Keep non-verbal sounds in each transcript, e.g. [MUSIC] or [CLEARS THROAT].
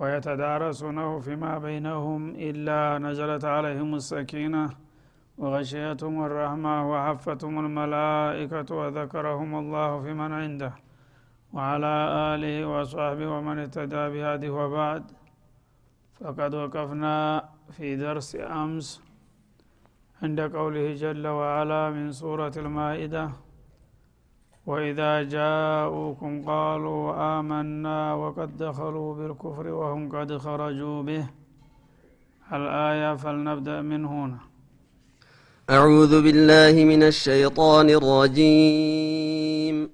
ويتدارسونه فيما بينهم إلا نزلت عليهم السكينة وغشيتهم الرحمة وحفتهم الملائكة وذكرهم الله في من عنده وعلى آله وصحبه ومن اهتدى بهذه وبعد. فقد وقفنا في درس أمس عند قوله جل وعلا من سورة المائدة وإذا جاءوكم قالوا آمنا وقد دخلوا بالكفر وهم قد خرجوا به. الآية فلنبدأ من هنا. أعوذ بالله من الشيطان الرجيم.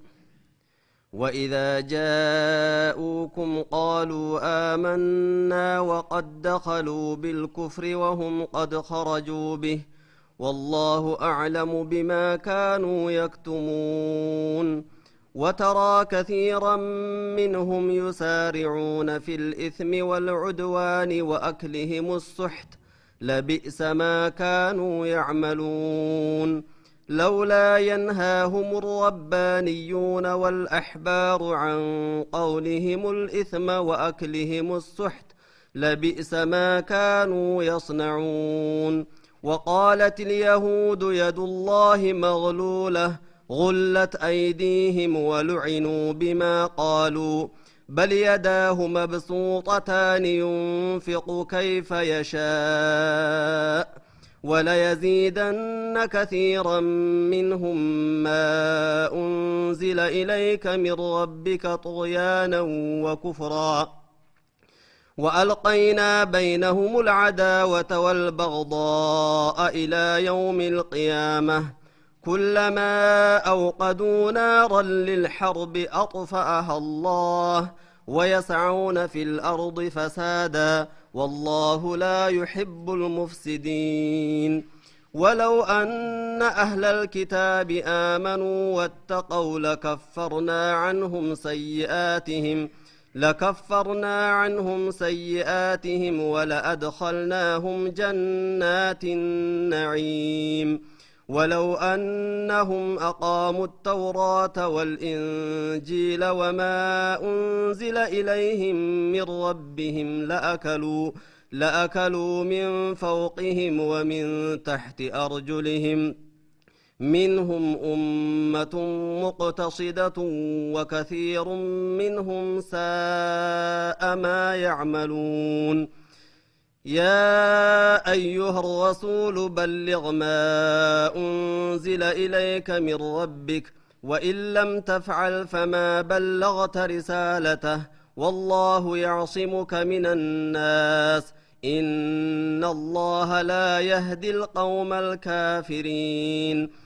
وإذا جاءوكم قالوا آمنا وقد دخلوا بالكفر وهم قد خرجوا به. والله أعلم بما كانوا يكتمون وترى كثيرا منهم يسارعون في الإثم والعدوان وأكلهم السحت. لبئس ما كانوا يعملون. لولا ينهاهم الربانيون والأحبار عن قولهم الإثم وأكلهم السحت لبئس ما كانوا يصنعون. وقالت اليهود يد الله مغلولة غلت أيديهم ولعنوا بما قالوا بل يداه مبسوطتان ينفق كيف يشاء وليزيدن كثيرا منهم ما أنزل إليك من ربك طغيانا وكفرا. وألقينا بينهم العداوة والبغضاء إلى يوم القيامة. كلما أوقدوا نارا للحرب أطفأها الله ويسعون في الأرض فسادا والله لا يحب المفسدين. ولو أن أهل الكتاب آمنوا واتقوا لكفرنا عنهم سيئاتهم لكفرنا عنهم سيئاتهم ولأدخلناهم جنات النعيم. ولو أنهم أقاموا التوراة والإنجيل وما أنزل إليهم من ربهم لأكلوا لأكلوا من فوقهم ومن تحت أرجلهم. منهم أمة مقتصدة وكثير منهم ساء ما يعملون. يا أيها الرسول بلغ ما أنزل إليك من ربك وإن لم تفعل فما بلغت رسالته والله يعصمك من الناس. إن الله لا يهدي القوم الكافرين.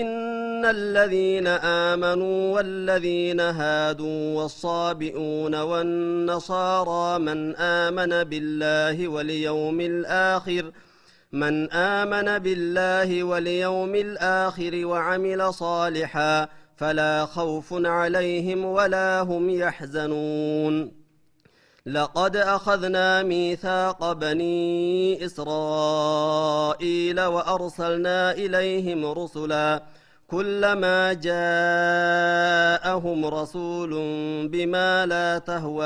إن الذين آمنوا والذين هادوا والصابئون والنصارى من آمن بالله واليوم الآخر من آمن بالله واليوم الآخر وعمل صالحا فلا خوف عليهم ولا هم يحزنون لقد أخذنا ميثاق بني إسرائيل وأرسلنا إليهم رسلا كلما جاءهم رسول بما لا تهوى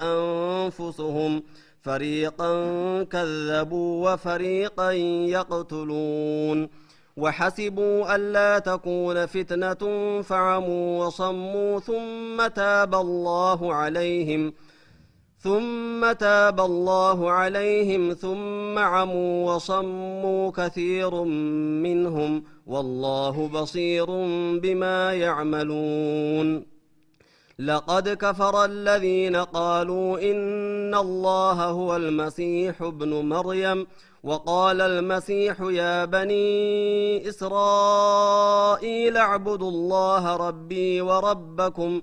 أنفسهم فريقا كذبوا وفريقا يقتلون وحسبوا ألا تكون فتنة فعموا وصموا ثم تاب الله عليهم ثم تاب الله عليهم ثم عموا وصموا كثير منهم والله بصير بما يعملون. لقد كفر الذين قالوا إن الله هو المسيح ابن مريم وقال المسيح يا بني إسرائيل اعبدوا الله ربي وربكم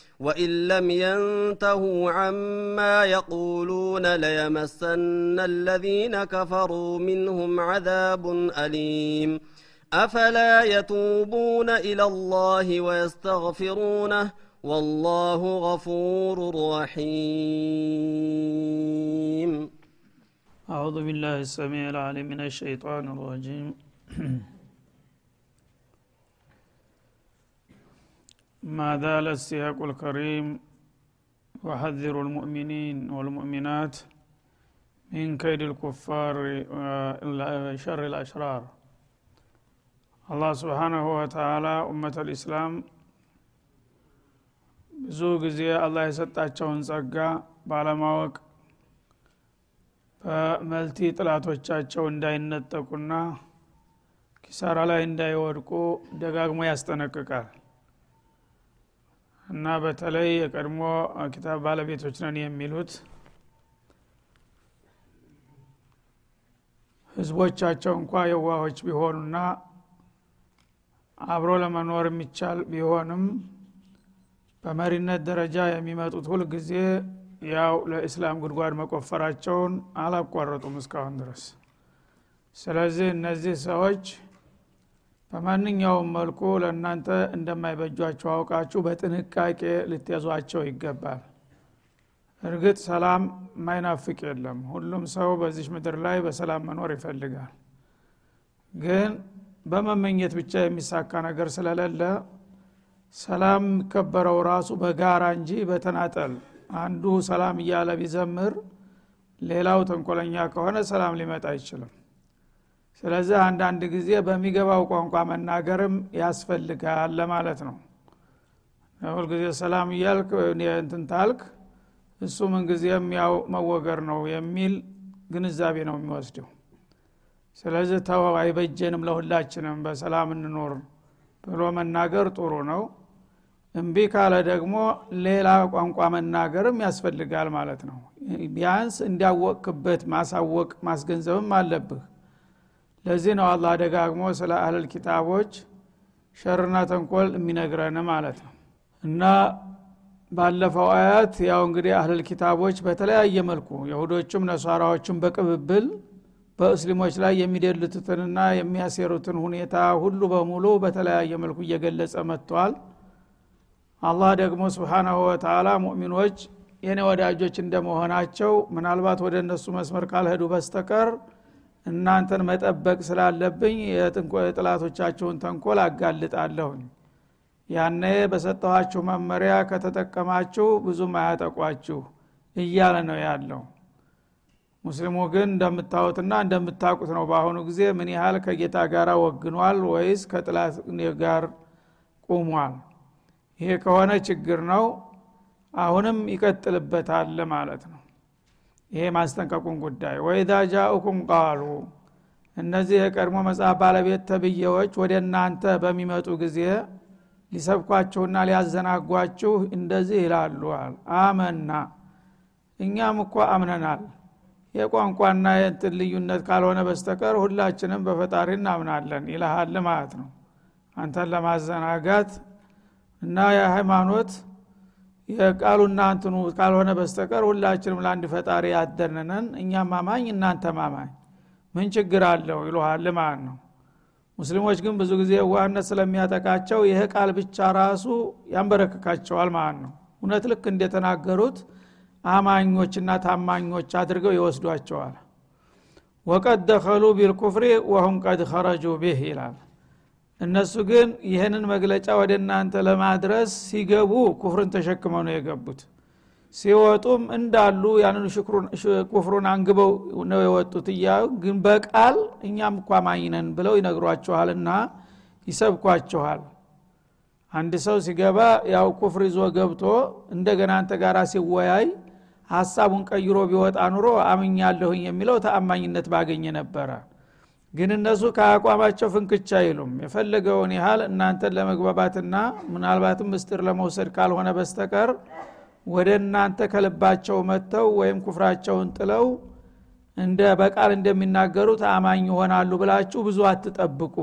وإن لم ينتهوا عما يقولون ليمسن الذين كفروا منهم عذاب أليم. أفلا يتوبون إلى الله ويستغفرونه والله غفور رحيم. أعوذ بالله السميع العليم من الشيطان الرجيم. [CLEARS THROAT] ما زال السياق الكريم يحذر المؤمنين والمؤمنات من كيد الكفار وشر الأشرار الله سبحانه وتعالى أمة الإسلام ብዙ ጊዜ አላህ የሰጣቸውን ጸጋ ባለማወቅ በመልቲ ጥላቶቻቸው እንዳይነጠቁና ኪሳራ ላይ እንዳይወድቁ ደጋግሞ ያስጠነቅቃል እና በተለይ የቀድሞ ኪታብ ባለቤቶች ነን የሚሉት ህዝቦቻቸው እንኳ የዋሆች ቢሆኑና አብሮ ለመኖር የሚቻል ቢሆንም በመሪነት ደረጃ የሚመጡት ሁል ጊዜ ያው ለእስላም ጉድጓድ መቆፈራቸውን አላቋረጡም እስካሁን ድረስ። ስለዚህ እነዚህ ሰዎች በማንኛውም መልኩ ለእናንተ እንደማይበጇቸው አውቃችሁ በጥንቃቄ ልትያዟቸው ይገባል። እርግጥ ሰላም ማይናፍቅ የለም። ሁሉም ሰው በዚች ምድር ላይ በሰላም መኖር ይፈልጋል። ግን በመመኘት ብቻ የሚሳካ ነገር ስለሌለ ሰላም የሚከበረው ራሱ በጋራ እንጂ በተናጠል። አንዱ ሰላም እያለ ቢዘምር ሌላው ተንኮለኛ ከሆነ ሰላም ሊመጣ አይችልም ስለዚህ አንዳንድ ጊዜ በሚገባው ቋንቋ መናገርም ያስፈልጋል ለማለት ነው። ሁልጊዜ ሰላም እያልክ እንትን ታልክ እሱ ምንጊዜም ያው መወገር ነው የሚል ግንዛቤ ነው የሚወስደው። ስለዚህ ተው አይበጀንም ለሁላችንም በሰላም እንኖር ብሎ መናገር ጥሩ ነው። እምቢ ካለ ደግሞ ሌላ ቋንቋ መናገርም ያስፈልጋል ማለት ነው። ቢያንስ እንዲያወቅክበት ማሳወቅ ማስገንዘብም አለብህ ለዚህ ነው አላህ ደጋግሞ ስለ አህልል ኪታቦች ሸርና ተንኮል የሚነግረን ማለት ነው። እና ባለፈው አያት ያው እንግዲህ አህልል ኪታቦች በተለያየ መልኩ የሁዶቹም ነሷራዎችም በቅብብል በእስሊሞች ላይ የሚደልቱትንና የሚያሴሩትን ሁኔታ ሁሉ በሙሉ በተለያየ መልኩ እየገለጸ መጥቷል። አላህ ደግሞ ስብሓናሁ ወተላ ሙእሚኖች የኔ ወዳጆች እንደመሆናቸው ምናልባት ወደ እነሱ መስመር ካልሄዱ በስተቀር እናንተን መጠበቅ ስላለብኝ የጥላቶቻችሁን ተንኮል አጋልጣለሁኝ። ያነ በሰጠኋችሁ መመሪያ ከተጠቀማችሁ ብዙም አያጠቋችሁ እያለ ነው ያለው። ሙስሊሙ ግን እንደምታዩትና እንደምታውቁት ነው በአሁኑ ጊዜ ምን ያህል ከጌታ ጋር ወግኗል ወይስ ከጥላት ጋር ቁሟል? ይሄ ከሆነ ችግር ነው። አሁንም ይቀጥልበታል ማለት ነው ይሄ ማስጠንቀቁን ጉዳይ። ወይዛ ጃኡኩም ቃሉ እነዚህ የቀድሞ መጽሐፍ ባለቤት ተብዬዎች ወደ እናንተ በሚመጡ ጊዜ ሊሰብኳችሁና ሊያዘናጓችሁ እንደዚህ ይላሉል አመና እኛም እኮ አምነናል። የቋንቋና የንትን ልዩነት ካልሆነ በስተቀር ሁላችንም በፈጣሪ እናምናለን ይልሃል ማለት ነው። አንተን ለማዘናጋት እና የሃይማኖት የቃሉና እንትኑ ካልሆነ በስተቀር ሁላችንም ለአንድ ፈጣሪ ያደርነን። እኛም ማማኝ እናንተ ማማኝ ምን ችግር አለው? ይሉሃል ማለት ነው። ሙስሊሞች ግን ብዙ ጊዜ ዋህነት ስለሚያጠቃቸው ይህ ቃል ብቻ ራሱ ያንበረክካቸዋል ማለት ነው። እውነት ልክ እንደተናገሩት አማኞችና ታማኞች አድርገው ይወስዷቸዋል። ወቀድ ደኸሉ ቢልኩፍሪ ወሁም ቀድ ኸረጁ ቢህ ይላል እነሱ ግን ይህንን መግለጫ ወደ እናንተ ለማድረስ ሲገቡ ኩፍርን ተሸክመው ነው የገቡት። ሲወጡም እንዳሉ ያንን ኩፍሩን አንግበው ነው የወጡት እያሉ ግን በቃል እኛም እኳ ማኝነን ብለው ይነግሯችኋልና ይሰብኳችኋል። አንድ ሰው ሲገባ ያው ኩፍር ይዞ ገብቶ እንደገና አንተ ጋር ሲወያይ ሀሳቡን ቀይሮ ቢወጣ ኑሮ አምኛለሁኝ የሚለው ተአማኝነት ባገኘ ነበረ ግን እነሱ ከአቋማቸው ፍንክቻ አይሉም። የፈለገውን ያህል እናንተን ለመግባባትና ምናልባትም ምስጢር ለመውሰድ ካልሆነ በስተቀር ወደ እናንተ ከልባቸው መጥተው ወይም ኩፍራቸውን ጥለው እንደ በቃል እንደሚናገሩት አማኝ ይሆናሉ ብላችሁ ብዙ አትጠብቁ።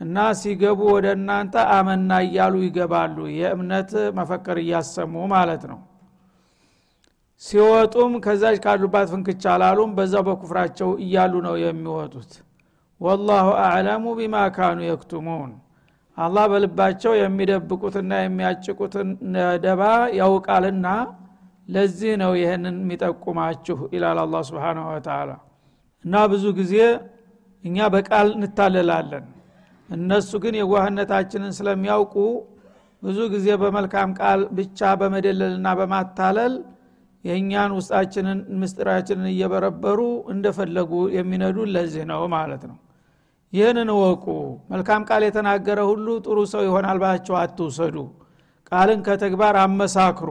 እና ሲገቡ ወደ እናንተ አመና እያሉ ይገባሉ። የእምነት መፈክር እያሰሙ ማለት ነው ሲወጡም ከዛች ካሉባት ፍንክቻ አላሉም በዛው በኩፍራቸው እያሉ ነው የሚወጡት። ወላሁ አዕለሙ ቢማ ካኑ የክቱሙን። አላህ በልባቸው የሚደብቁትና የሚያጭቁትን ደባ ያውቃልና ለዚህ ነው ይህንን የሚጠቁማችሁ ይላል አላ ስብን ወተላ እና ብዙ ጊዜ እኛ በቃል እንታለላለን። እነሱ ግን የዋህነታችንን ስለሚያውቁ ብዙ ጊዜ በመልካም ቃል ብቻ በመደለልና በማታለል የእኛን ውስጣችንን ምስጢራችንን እየበረበሩ እንደፈለጉ የሚነዱ ለዚህ ነው ማለት ነው። ይህንን እወቁ። መልካም ቃል የተናገረ ሁሉ ጥሩ ሰው ይሆናል ባቸው አትውሰዱ። ቃልን ከተግባር አመሳክሩ።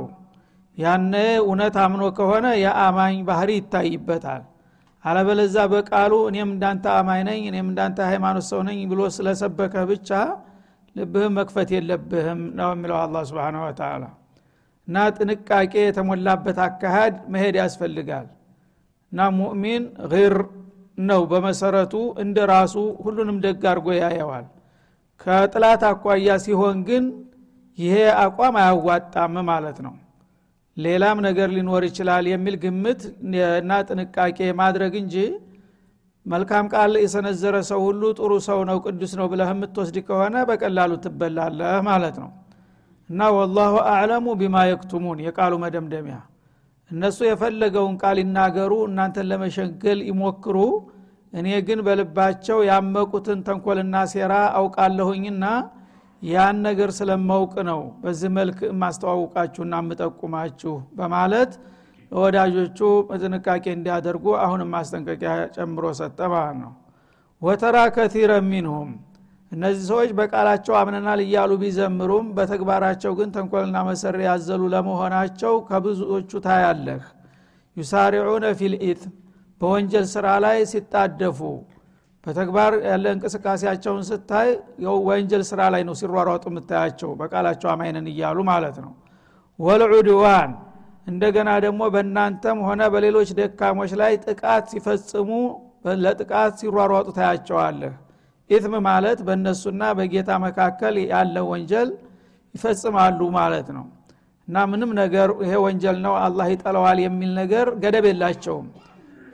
ያነ እውነት አምኖ ከሆነ የአማኝ ባህሪ ይታይበታል። አለበለዛ በቃሉ እኔም እንዳንተ አማኝ ነኝ እኔም እንዳንተ ሃይማኖት ሰው ነኝ ብሎ ስለሰበከ ብቻ ልብህም መክፈት የለብህም ነው የሚለው አላ ስብን ወተላ እና ጥንቃቄ የተሞላበት አካሃድ መሄድ ያስፈልጋል። እና ሙእሚን ግር ነው በመሰረቱ እንደ ራሱ ሁሉንም ደግ አድርጎ ያየዋል። ከጥላት አኳያ ሲሆን ግን ይሄ አቋም አያዋጣም ማለት ነው። ሌላም ነገር ሊኖር ይችላል የሚል ግምት እና ጥንቃቄ ማድረግ እንጂ መልካም ቃል የሰነዘረ ሰው ሁሉ ጥሩ ሰው ነው ቅዱስ ነው ብለህ የምትወስድ ከሆነ በቀላሉ ትበላለህ ማለት ነው እና ወላሁ አዕለሙ ቢማ የክቱሙን የቃሉ መደምደሚያ። እነሱ የፈለገውን ቃል ይናገሩ እናንተን ለመሸንገል ይሞክሩ። እኔ ግን በልባቸው ያመቁትን ተንኮልና ሴራ አውቃለሁኝና ያን ነገር ስለማውቅ ነው በዚህ መልክ የማስተዋውቃችሁና የምጠቁማችሁ በማለት ለወዳጆቹ ጥንቃቄ እንዲያደርጉ አሁንም ማስጠንቀቂያ ጨምሮ ሰጠ ማለት ነው። ወተራ ከቲረ ሚንሁም እነዚህ ሰዎች በቃላቸው አምነናል እያሉ ቢዘምሩም በተግባራቸው ግን ተንኮልና መሰሪ ያዘሉ ለመሆናቸው ከብዙዎቹ ታያለህ። ዩሳሪዑነ ፊልኢትም በወንጀል ስራ ላይ ሲጣደፉ። በተግባር ያለ እንቅስቃሴያቸውን ስታይ ወንጀል ስራ ላይ ነው ሲሯሯጡ የምታያቸው በቃላቸው አማይነን እያሉ ማለት ነው። ወልዑድዋን እንደገና ደግሞ በእናንተም ሆነ በሌሎች ደካሞች ላይ ጥቃት ሲፈጽሙ ለጥቃት ሲሯሯጡ ታያቸዋለህ ኢትም ማለት በእነሱና በጌታ መካከል ያለ ወንጀል ይፈጽማሉ ማለት ነው። እና ምንም ነገር ይሄ ወንጀል ነው አላህ ይጠለዋል የሚል ነገር ገደብ የላቸውም።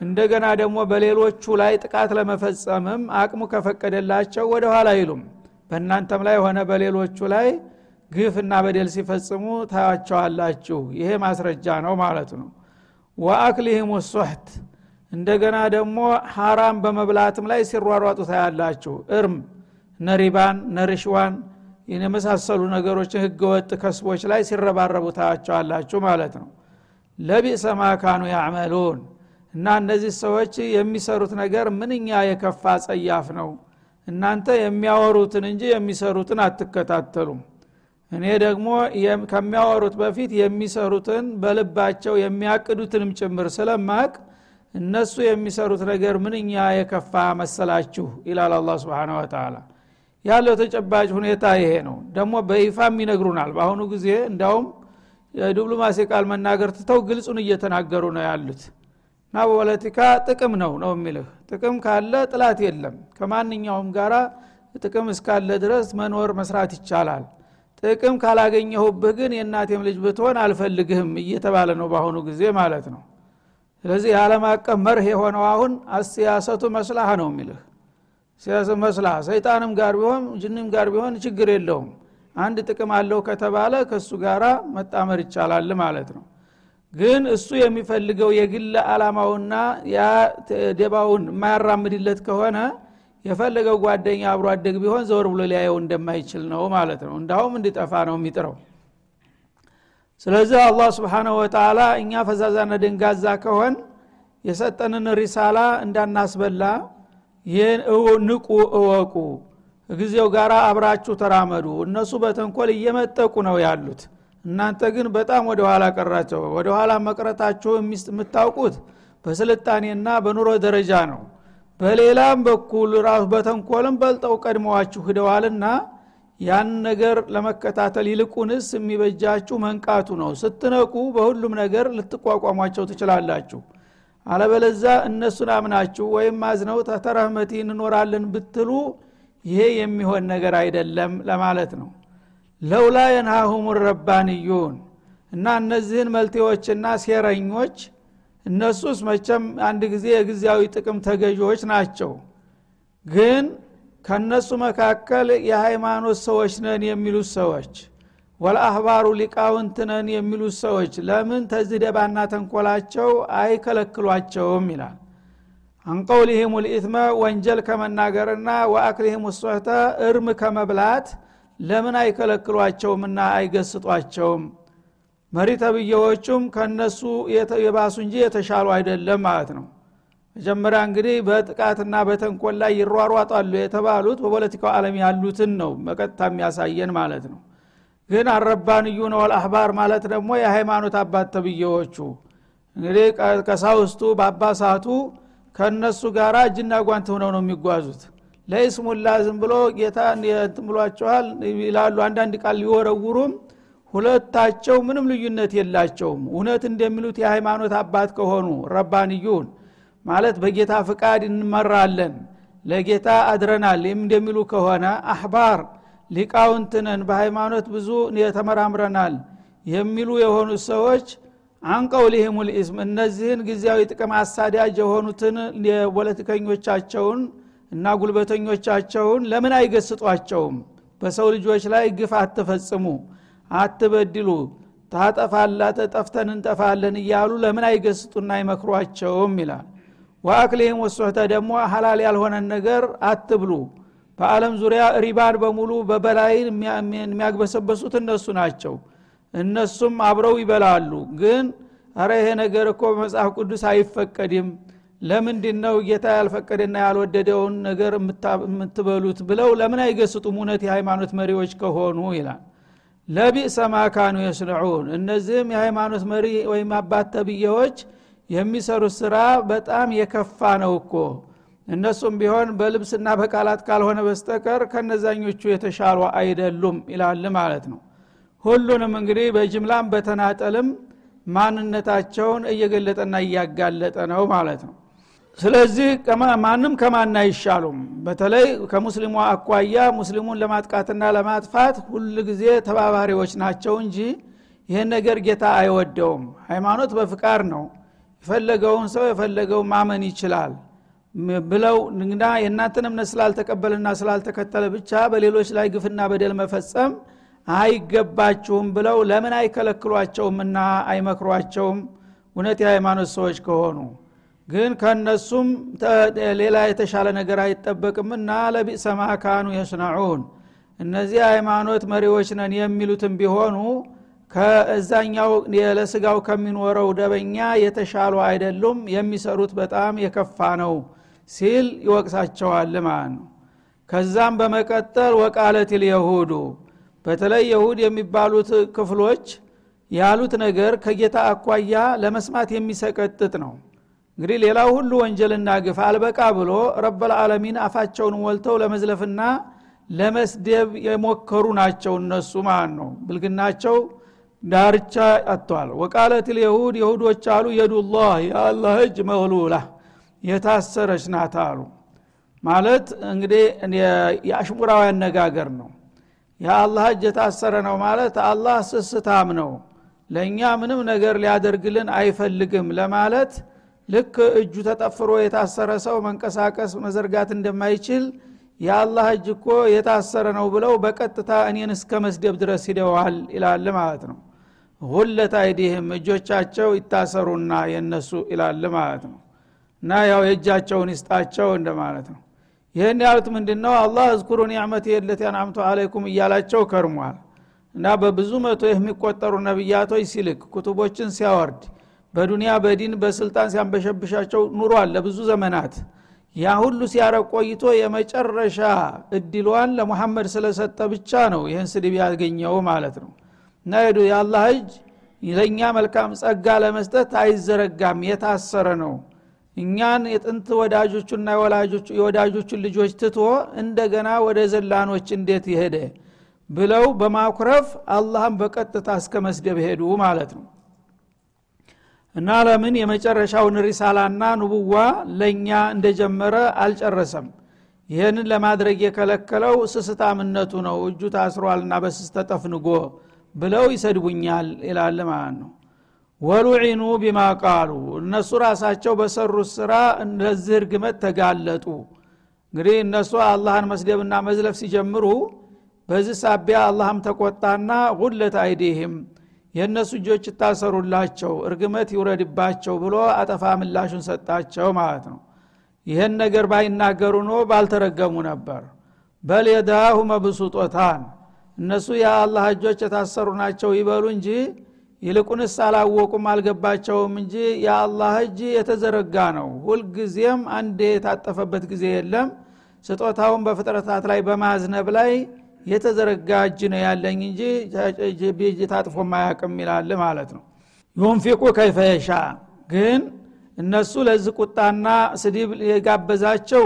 እንደገና ደግሞ በሌሎቹ ላይ ጥቃት ለመፈጸምም አቅሙ ከፈቀደላቸው ወደ ኋላ አይሉም። በእናንተም ላይ ሆነ በሌሎቹ ላይ ግፍና በደል ሲፈጽሙ ታያቸዋላችሁ። ይሄ ማስረጃ ነው ማለት ነው። ወአክሊህም ሱሕት እንደገና ደግሞ ሐራም በመብላትም ላይ ሲሯሯጡ ታያላችሁ። እርም ነሪባን ነርሽዋን የመሳሰሉ ነገሮችን ህገወጥ ከስቦች ላይ ሲረባረቡ ታያቸዋላችሁ ማለት ነው። ለቢእሰ ማካኑ ያዕመሉን እና እነዚህ ሰዎች የሚሰሩት ነገር ምንኛ የከፋ ጸያፍ ነው። እናንተ የሚያወሩትን እንጂ የሚሰሩትን አትከታተሉም። እኔ ደግሞ ከሚያወሩት በፊት የሚሰሩትን በልባቸው የሚያቅዱትንም ጭምር ስለማቅ እነሱ የሚሰሩት ነገር ምንኛ የከፋ መሰላችሁ? ይላል አላ ስብን ወተላ ያለው ተጨባጭ ሁኔታ ይሄ ነው። ደግሞ በይፋም ይነግሩናል። በአሁኑ ጊዜ እንዳውም የዲፕሎማሲ ቃል መናገር ትተው ግልጹን እየተናገሩ ነው ያሉት። እና በፖለቲካ ጥቅም ነው ነው የሚልህ። ጥቅም ካለ ጥላት የለም። ከማንኛውም ጋራ ጥቅም እስካለ ድረስ መኖር መስራት ይቻላል። ጥቅም ካላገኘሁብህ ግን የእናቴም ልጅ ብትሆን አልፈልግህም እየተባለ ነው በአሁኑ ጊዜ ማለት ነው ስለዚህ የዓለም አቀፍ መርህ የሆነው አሁን አስያሰቱ መስላህ ነው የሚልህ። ሲያሰት መስላህ ሰይጣንም ጋር ቢሆን ጅንም ጋር ቢሆን ችግር የለውም። አንድ ጥቅም አለው ከተባለ ከእሱ ጋር መጣመር ይቻላል ማለት ነው። ግን እሱ የሚፈልገው የግል አላማውና ያ ደባውን የማያራምድለት ከሆነ የፈለገው ጓደኛ አብሮ አደግ ቢሆን ዘወር ብሎ ሊያየው እንደማይችል ነው ማለት ነው። እንዳውም እንዲጠፋ ነው የሚጥረው ስለዚህ አላህ ስብሓናሁ ወተላ እኛ ፈዛዛና ደንጋዛ ከሆን የሰጠንን ሪሳላ እንዳናስበላ ንቁ እወቁ ጊዜው ጋር አብራችሁ ተራመዱ። እነሱ በተንኮል እየመጠቁ ነው ያሉት። እናንተ ግን በጣም ወደ ኋላ ቀራቸው። ወደ ኋላ መቅረታችሁ የምታውቁት በስልጣኔና በኑሮ ደረጃ ነው። በሌላም በኩል ራሱ በተንኮልም በልጠው ቀድመዋችሁ ሂደዋልና ያን ነገር ለመከታተል ይልቁንስ የሚበጃችሁ መንቃቱ ነው። ስትነቁ በሁሉም ነገር ልትቋቋሟቸው ትችላላችሁ። አለበለዛ እነሱን አምናችሁ ወይም አዝነው ተተረህመቲ እንኖራለን ብትሉ ይሄ የሚሆን ነገር አይደለም ለማለት ነው። ለውላ የንሃሁም ረባንዩን እና እነዚህን መልቴዎችና ሴረኞች እነሱስ መቸም አንድ ጊዜ የጊዜያዊ ጥቅም ተገዢዎች ናቸው። ግን ከነሱ መካከል የሃይማኖት ሰዎች ነን የሚሉት ሰዎች ወልአህባሩ ሊቃውንት ነን የሚሉት ሰዎች ለምን ተዚህ ደባና ተንኮላቸው አይከለክሏቸውም ይላል። አንቀውሊህም ልኢትመ ወንጀል ከመናገርና ወአክሊህም ሶህተ እርም ከመብላት ለምን አይከለክሏቸውምና አይገስጧቸውም? መሪ ተብዬዎቹም ከነሱ የባሱ እንጂ የተሻሉ አይደለም ማለት ነው መጀመሪያ እንግዲህ በጥቃትና በተንኮል ላይ ይሯሯጣሉ የተባሉት በፖለቲካው ዓለም ያሉትን ነው በቀጥታ የሚያሳየን ማለት ነው። ግን አረባንዩ ነው አልአህባር ማለት ደግሞ የሃይማኖት አባት ተብዬዎቹ። እንግዲህ ቀሳውስቱ በአባሳቱ ከእነሱ ጋር እጅና ጓንት ሆነው ነው የሚጓዙት። ለይስሙላ ዝም ብሎ ጌታ እንትን ይላሉ። አንዳንድ ቃል ሊወረውሩም ሁለታቸው ምንም ልዩነት የላቸውም። እውነት እንደሚሉት የሃይማኖት አባት ከሆኑ ረባንዩን ማለት በጌታ ፍቃድ እንመራለን። ለጌታ አድረናል። እንደሚሉ ከሆነ አህባር ሊቃውንትነን በሃይማኖት ብዙ የተመራምረናል የሚሉ የሆኑ ሰዎች አንቀውሊህም ልኢስም እነዚህን ጊዜያዊ ጥቅም አሳዳጅ የሆኑትን የፖለቲከኞቻቸውን እና ጉልበተኞቻቸውን ለምን አይገስጧቸውም? በሰው ልጆች ላይ ግፍ አትፈጽሙ አትበድሉ ታጠፋላ ተጠፍተን እንጠፋለን እያሉ ለምን አይገስጡና አይመክሯቸውም ይላል ወአክሊህም ወሶህተ ደግሞ ሀላል ያልሆነን ነገር አትብሉ። በአለም ዙሪያ ሪባን በሙሉ በበላይ የሚያግበሰበሱት እነሱ ናቸው። እነሱም አብረው ይበላሉ። ግን አረ ይሄ ነገር እኮ በመጽሐፍ ቅዱስ አይፈቀድም። ለምንድን ነው ጌታ ያልፈቀደና ያልወደደውን ነገር የምትበሉት ብለው ለምን አይገስጡም? እውነት የሃይማኖት መሪዎች ከሆኑ ይላል። ለቢእሰ ማካኑ የስንዑን እነዚህም የሃይማኖት መሪ ወይም አባት ተብዬዎች የሚሰሩት ስራ በጣም የከፋ ነው እኮ። እነሱም ቢሆን በልብስና በቃላት ካልሆነ በስተቀር ከነዛኞቹ የተሻሉ አይደሉም ይላል ማለት ነው። ሁሉንም እንግዲህ በጅምላም በተናጠልም ማንነታቸውን እየገለጠና እያጋለጠ ነው ማለት ነው። ስለዚህ ማንም ከማን አይሻሉም? በተለይ ከሙስሊሙ አኳያ ሙስሊሙን ለማጥቃትና ለማጥፋት ሁል ጊዜ ተባባሪዎች ናቸው እንጂ ይህን ነገር ጌታ አይወደውም። ሃይማኖት በፍቃድ ነው የፈለገውን ሰው የፈለገው ማመን ይችላል። ብለው እንግዳ የእናንተን እምነት ስላልተቀበልና ስላልተከተለ ብቻ በሌሎች ላይ ግፍና በደል መፈጸም አይገባችሁም ብለው ለምን አይከለክሏቸውምና አይመክሯቸውም? እውነት የሃይማኖት ሰዎች ከሆኑ ግን ከነሱም ሌላ የተሻለ ነገር አይጠበቅምና ለቢእሰ ማካኑ የስነዑን። እነዚህ ሃይማኖት መሪዎች ነን የሚሉትም ቢሆኑ ከእዛኛው ለስጋው ከሚኖረው ደበኛ የተሻሉ አይደሉም የሚሰሩት በጣም የከፋ ነው ሲል ይወቅሳቸዋል ማለት ነው። ከዛም በመቀጠል ወቃለት ልየሁዱ በተለይ የሁድ የሚባሉት ክፍሎች ያሉት ነገር ከጌታ አኳያ ለመስማት የሚሰቀጥጥ ነው። እንግዲህ ሌላው ሁሉ ወንጀልና ግፍ አልበቃ ብሎ ረበልዓለሚን አፋቸውን ሞልተው ለመዝለፍና ለመስደብ የሞከሩ ናቸው እነሱ ማለት ነው። ብልግናቸው ዳርቻ አጥቷል ወቃለት ልየሁድ የሁዶች አሉ የዱላህ የአላህ እጅ መግሉላ የታሰረች ናት አሉ። ማለት እንግዲህ የአሽሙራዊ አነጋገር ነው። የአላህ እጅ የታሰረ ነው ማለት አላህ ስስታም ነው። ለእኛ ምንም ነገር ሊያደርግልን አይፈልግም ለማለት ልክ እጁ ተጠፍሮ የታሰረ ሰው መንቀሳቀስ መዘርጋት እንደማይችል የአላህ እጅ እኮ የታሰረ ነው ብለው በቀጥታ እኔን እስከ መስደብ ድረስ ሂደዋል ይላል ማለት ነው ሁለት አይዲህም እጆቻቸው ይታሰሩና የነሱ ይላል ማለት ነው። እና ያው የእጃቸውን ይስጣቸው እንደማለት ነው። ይህን ያሉት ምንድ ነው አላህ እዝኩሩ ኒዕመት የለት ያንአምቱ አለይኩም እያላቸው ከርሟል። እና በብዙ መቶ የሚቆጠሩ ነቢያቶች ሲልክ ኩቱቦችን ሲያወርድ በዱንያ በዲን በስልጣን ሲያንበሸብሻቸው ኑሯል ለብዙ ዘመናት። ያ ሁሉ ሲያረግ ቆይቶ የመጨረሻ እድሏን ለሙሐመድ ስለሰጠ ብቻ ነው ይህን ስድብ ያገኘው ማለት ነው እና ሄዱ የአላህ እጅ ለእኛ መልካም ጸጋ ለመስጠት አይዘረጋም። የታሰረ ነው። እኛን የጥንት ወዳጆቹና የወዳጆቹን ልጆች ትቶ እንደገና ወደ ዘላኖች እንዴት ይሄደ ብለው በማኩረፍ አላህን በቀጥታ እስከ መስደብ ሄዱ ማለት ነው። እና ለምን የመጨረሻውን ሪሳላና ንቡዋ ለእኛ እንደጀመረ አልጨረሰም። ይህንን ለማድረግ የከለከለው ስስታምነቱ ነው። እጁ ታስሯልና በስስ ተጠፍንጎ ብለው ይሰድቡኛል ይላል ማለት ነው። ወሉዒኑ ቢማ ቃሉ እነሱ ራሳቸው በሰሩት ስራ ለዚህ እርግመት ተጋለጡ። እንግዲህ እነሱ አላህን መስደብና መዝለፍ ሲጀምሩ በዚህ ሳቢያ አላህም ተቆጣና غلت أيديهم የእነሱ እጆች ይታሰሩላቸው እርግመት ይውረድባቸው ብሎ አጠፋ ምላሹን ሰጣቸው ማለት ነው። ይህን ነገር ባይናገሩ ኖሮ ባልተረገሙ ነበር። بل يداه مبسوطتان እነሱ የአላህ እጆች የታሰሩ ናቸው ይበሉ እንጂ ይልቁንስ አላወቁም አልገባቸውም እንጂ የአላህ እጅ የተዘረጋ ነው። ሁልጊዜም አንድ የታጠፈበት ጊዜ የለም። ስጦታውን በፍጥረታት ላይ በማዝነብ ላይ የተዘረጋ እጅ ነው ያለኝ እንጂ እጅ ታጥፎ ማያቅም ይላል ማለት ነው። ዩንፊቁ ከይፈየሻ ግን እነሱ ለዚህ ቁጣና ስድብ የጋበዛቸው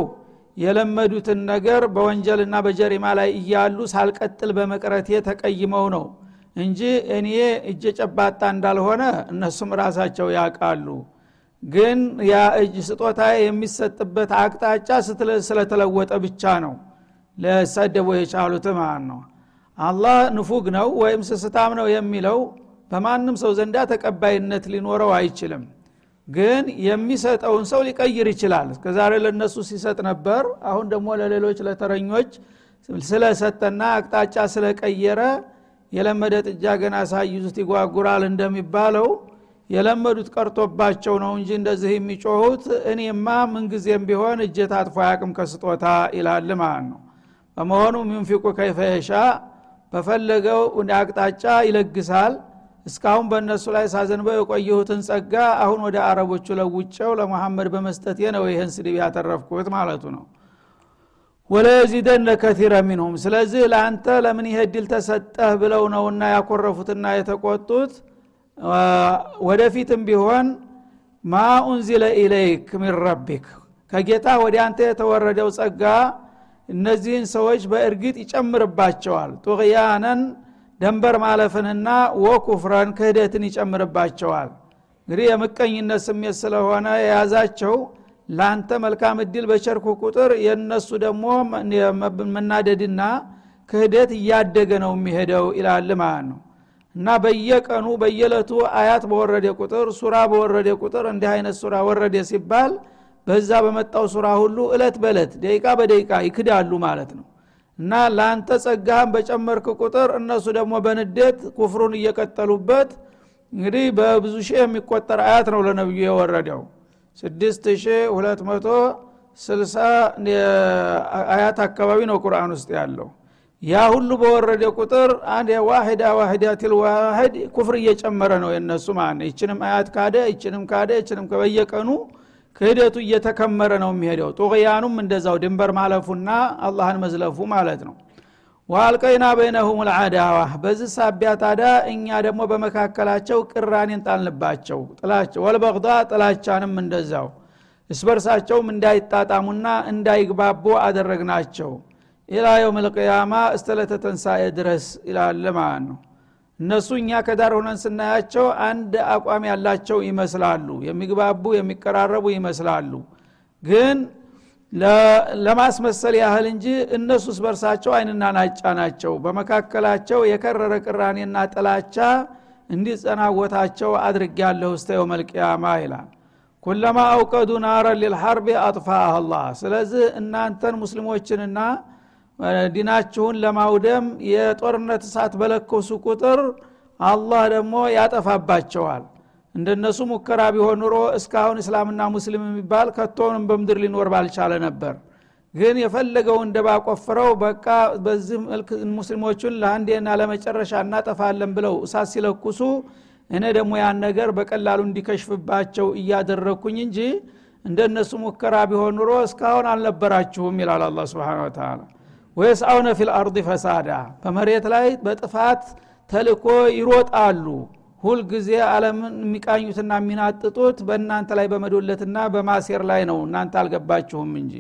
የለመዱትን ነገር በወንጀልና በጀሪማ ላይ እያሉ ሳልቀጥል በመቅረቴ ተቀይመው ነው እንጂ እኔ እጀ ጨባጣ እንዳልሆነ እነሱም ራሳቸው ያውቃሉ። ግን ያ እጅ ስጦታ የሚሰጥበት አቅጣጫ ስለተለወጠ ብቻ ነው። ለሰደቡ የቻሉት ማለት ነው? አላህ ንፉግ ነው ወይም ስስታም ነው የሚለው? በማንም ሰው ዘንዳ ተቀባይነት ሊኖረው አይችልም ግን የሚሰጠውን ሰው ሊቀይር ይችላል። እስከዛሬ ለነሱ ሲሰጥ ነበር አሁን ደግሞ ለሌሎች ለተረኞች ስለሰጠና አቅጣጫ ስለቀየረ የለመደ ጥጃ ገና ሳይዙት ይጓጉራል እንደሚባለው የለመዱት ቀርቶባቸው ነው እንጂ እንደዚህ የሚጮሁት እኔማ ምንጊዜም ቢሆን እጀ ታጥፎ አያቅም ከስጦታ ይላል ማለት ነው። በመሆኑ ሚንፊቁ ከይፈየሻ በፈለገው አቅጣጫ ይለግሳል እስካሁን በእነሱ ላይ ሳዘንበው የቆየሁትን ጸጋ አሁን ወደ አረቦቹ ለውጨው ለመሐመድ በመስጠቴ ነው ይህን ስድብ ያተረፍኩት ማለቱ ነው። ወለየዚደነ ከቲረ ሚንሁም ስለዚህ ለአንተ ለምን ይሄ ድል ተሰጠህ ብለው ነውና ያኮረፉትና የተቆጡት? ወደፊትም ቢሆን ما أنزل إليك من ربك ከጌታ ወደ አንተ የተወረደው ጸጋ እነዚህን ሰዎች በእርግጥ ይጨምርባቸዋል። طغيانا ደንበር ማለፍንና وكفرا ክህደትን ይጨምርባቸዋል። እንግዲህ የምቀኝነት ስሜት ስለሆነ የያዛቸው ለአንተ መልካም እድል በቸርኩ ቁጥር የእነሱ ደግሞ መናደድና ክህደት እያደገ ነው የሚሄደው ይላል ማለት ነው። እና በየቀኑ በየለቱ አያት በወረደ ቁጥር ሱራ በወረደ ቁጥር እንዲህ አይነት ሱራ ወረደ ሲባል በዛ በመጣው ሱራ ሁሉ እለት በእለት ደቂቃ በደቂቃ ይክዳሉ ማለት ነው እና ለአንተ ጸጋህን በጨመርክ ቁጥር እነሱ ደግሞ በንዴት ኩፍሩን እየቀጠሉበት እንግዲህ በብዙ ሺህ የሚቆጠር አያት ነው ለነብዩ የወረደው። ስድስት ሺህ ሁለት መቶ ስልሳ አያት አካባቢ ነው ቁርአን ውስጥ ያለው። ያ ሁሉ በወረደ ቁጥር አንድ ዋሂዳ ዋሂዳ ትልዋሂድ ኩፍር እየጨመረ ነው የነሱ ማለት ይችንም አያት ካደ ይችንም ካደ ይችንም በየቀኑ ክህደቱ እየተከመረ ነው የሚሄደው። ጡቅያኑም እንደዛው ድንበር ማለፉና አላህን መዝለፉ ማለት ነው። ዋልቀይና በይነሁም ልአዳዋ በዚህ ሳቢያ ታዳ እኛ ደግሞ በመካከላቸው ቅራኔን ጣልንባቸው። ጥላቸው ወልበቅዳ ጥላቻንም እንደዛው እስበርሳቸውም እንዳይጣጣሙና እንዳይግባቡ አደረግናቸው። ኢላ የውም ልቅያማ እስተለተ ተንሳኤ ድረስ ይላል ማለት ነው እነሱ እኛ ከዳር ሆነን ስናያቸው አንድ አቋም ያላቸው ይመስላሉ። የሚግባቡ የሚቀራረቡ ይመስላሉ። ግን ለማስመሰል ያህል እንጂ እነሱስ በርሳቸው አይንና ናጫ ናቸው። በመካከላቸው የከረረ ቅራኔና ጥላቻ እንዲጸናወታቸው አድርግ ያለሁ ስተው መልቅያማ ይላል። ኩለማ አውቀዱ ናረን ሊልሐርቢ አጥፋህ አላህ ስለዚህ እናንተን ሙስሊሞችንና ዲናችሁን ለማውደም የጦርነት እሳት በለኮሱ ቁጥር አላህ ደግሞ ያጠፋባቸዋል። እንደነሱ ሙከራ ቢሆን ኑሮ እስካሁን እስላምና ሙስሊም የሚባል ከቶንም በምድር ሊኖር ባልቻለ ነበር። ግን የፈለገው እንደባ ቆፍረው በቃ በዚህ መልክ ሙስሊሞቹን ለአንዴና ለመጨረሻ እናጠፋለን ብለው እሳት ሲለኩሱ እኔ ደግሞ ያን ነገር በቀላሉ እንዲከሽፍባቸው እያደረግኩኝ እንጂ እንደነሱ ሙከራ ቢሆን ኑሮ እስካሁን አልነበራችሁም ይላል አላ ስብን ተላ ወየስአውነ ፊል አርድ ፈሳዳ በመሬት ላይ በጥፋት ተልኮ ይሮጣሉ። ሁልጊዜ አለምን የሚቃኙትና የሚናጥጡት በእናንተ ላይ በመዶለትና በማሴር ላይ ነው። እናንተ አልገባችሁም እንጂ።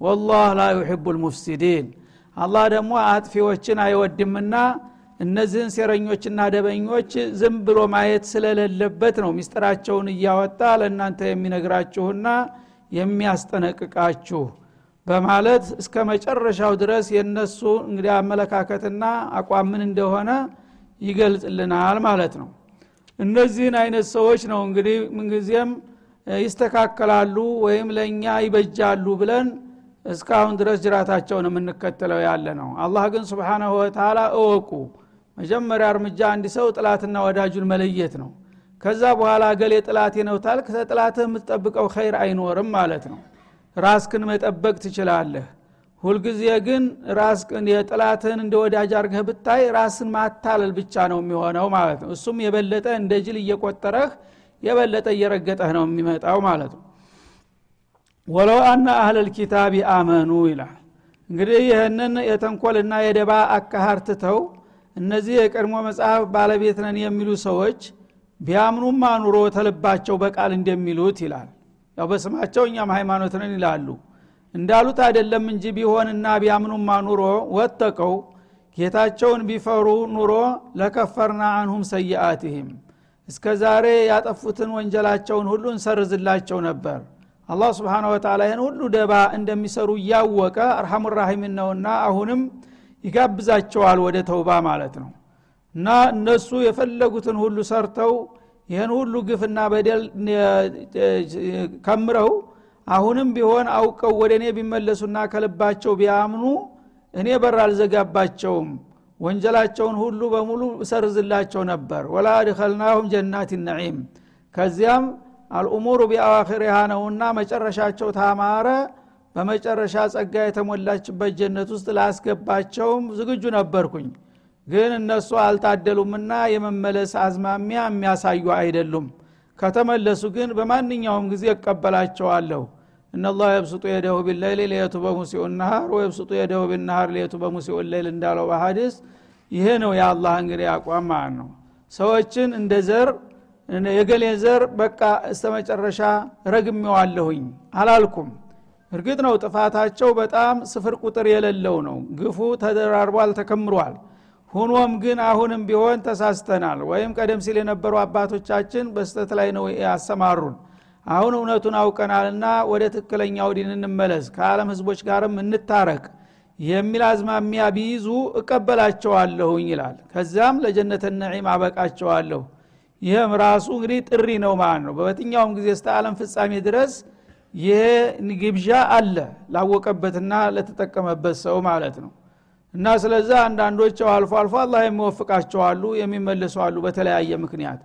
ወላህ ላ ዩሕቡ ልሙፍሲዲን አላህ ደግሞ አጥፊዎችን አይወድምና እነዚህን ሴረኞችና ደበኞች ዝም ብሎ ማየት ስለሌለበት ነው ሚስጥራቸውን እያወጣ ለእናንተ የሚነግራችሁና የሚያስጠነቅቃችሁ በማለት እስከ መጨረሻው ድረስ የእነሱ እንግዲህ አመለካከትና አቋም ምን እንደሆነ ይገልጽልናል ማለት ነው። እነዚህን አይነት ሰዎች ነው እንግዲህ ምንጊዜም ይስተካከላሉ ወይም ለእኛ ይበጃሉ ብለን እስካሁን ድረስ ጅራታቸውን የምንከተለው ያለ ነው። አላህ ግን ስብሓናሁ ወተላ እወቁ። መጀመሪያ እርምጃ አንድ ሰው ጥላትና ወዳጁን መለየት ነው። ከዛ በኋላ ገሌ ጥላቴ ነው ታልክ ተጥላትህ የምትጠብቀው ኸይር አይኖርም ማለት ነው ራስክን መጠበቅ ትችላለህ። ሁልጊዜ ግን ራስን የጥላትህን እንደ ወዳጅ አርገህ ብታይ ራስን ማታለል ብቻ ነው የሚሆነው ማለት ነው። እሱም የበለጠ እንደ ጅል እየቆጠረህ የበለጠ እየረገጠህ ነው የሚመጣው ማለት ነው። ወለው አና አህለል ኪታቢ አመኑ ይላል። እንግዲህ ይህንን የተንኮልና የደባ አካሃር ትተው እነዚህ የቀድሞ መጽሐፍ ባለቤት ነን የሚሉ ሰዎች ቢያምኑማ ኑሮ ተልባቸው በቃል እንደሚሉት ይላል ያው በስማቸው እኛም ሃይማኖት ነን ይላሉ። እንዳሉት አይደለም እንጂ ቢሆንና ቢያምኑማ ኑሮ ወተቀው ጌታቸውን ቢፈሩ ኑሮ ለከፈርና አንሁም ሰይአትህም። እስከ ዛሬ ያጠፉትን ወንጀላቸውን ሁሉ እንሰርዝላቸው ነበር። አላህ ስብሓን ወተላ ይህን ሁሉ ደባ እንደሚሰሩ እያወቀ አርሐሙ ራሒሚን ነውና አሁንም ይጋብዛቸዋል ወደ ተውባ ማለት ነው። እና እነሱ የፈለጉትን ሁሉ ሰርተው ይህን ሁሉ ግፍና በደል ከምረው አሁንም ቢሆን አውቀው ወደ እኔ ቢመለሱና ከልባቸው ቢያምኑ እኔ በር አልዘጋባቸውም። ወንጀላቸውን ሁሉ በሙሉ እሰርዝላቸው ነበር። ወላ አድኸልናሁም ጀናት ነዒም። ከዚያም አልኡሙሩ ቢአዋኺሪሃ ነውና መጨረሻቸው ታማረ። በመጨረሻ ጸጋ የተሞላችበት ጀነት ውስጥ ላስገባቸውም ዝግጁ ነበርኩኝ ግን እነሱ አልታደሉምና የመመለስ አዝማሚያ የሚያሳዩ አይደሉም። ከተመለሱ ግን በማንኛውም ጊዜ እቀበላቸዋለሁ። እነላህ የብስጡ የደሁ ቢለይል ሊየቱበ ሙሲኡ ናሃር ወየብስጡ የደሁ ቢናሃር ሊየቱበ ሙሲኡ ለይል እንዳለው በሀዲስ ይሄ ነው የአላህ እንግዲህ አቋም ማለት ነው። ሰዎችን እንደ ዘር የገሌ ዘር በቃ እስተ መጨረሻ ረግሜዋለሁኝ አላልኩም። እርግጥ ነው ጥፋታቸው በጣም ስፍር ቁጥር የሌለው ነው። ግፉ ተደራርቧል ተከምሯል ሁኖም ግን አሁንም ቢሆን ተሳስተናል። ወይም ቀደም ሲል የነበሩ አባቶቻችን በስተት ላይ ነው ያሰማሩን። አሁን እውነቱን አውቀናልና ወደ ትክክለኛው ዲን እንመለስ ከዓለም ህዝቦች ጋርም እንታረቅ የሚል አዝማሚያ ቢይዙ እቀበላቸዋለሁኝ ይላል። ከዚያም ለጀነተ ነዒም አበቃቸዋለሁ። ይህም ራሱ እንግዲህ ጥሪ ነው ማለት ነው። በበትኛውም ጊዜ እስተ ዓለም ፍጻሜ ድረስ ይሄ ግብዣ አለ ላወቀበትና ለተጠቀመበት ሰው ማለት ነው እና ስለዛ አንዳንዶች አልፎ አልፎ አላህ የሚወፍቃቸዋሉ የሚመለሱ አሉ በተለያየ ምክንያት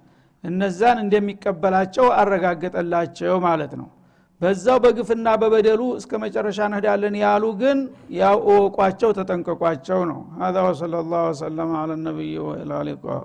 እነዛን እንደሚቀበላቸው አረጋገጠላቸው ማለት ነው በዛው በግፍና በበደሉ እስከ መጨረሻ እንሄዳለን ያሉ ግን ያው እወቋቸው ተጠንቀቋቸው ነው هذا وصلى الله وسلم على النبي وإلى اللقاء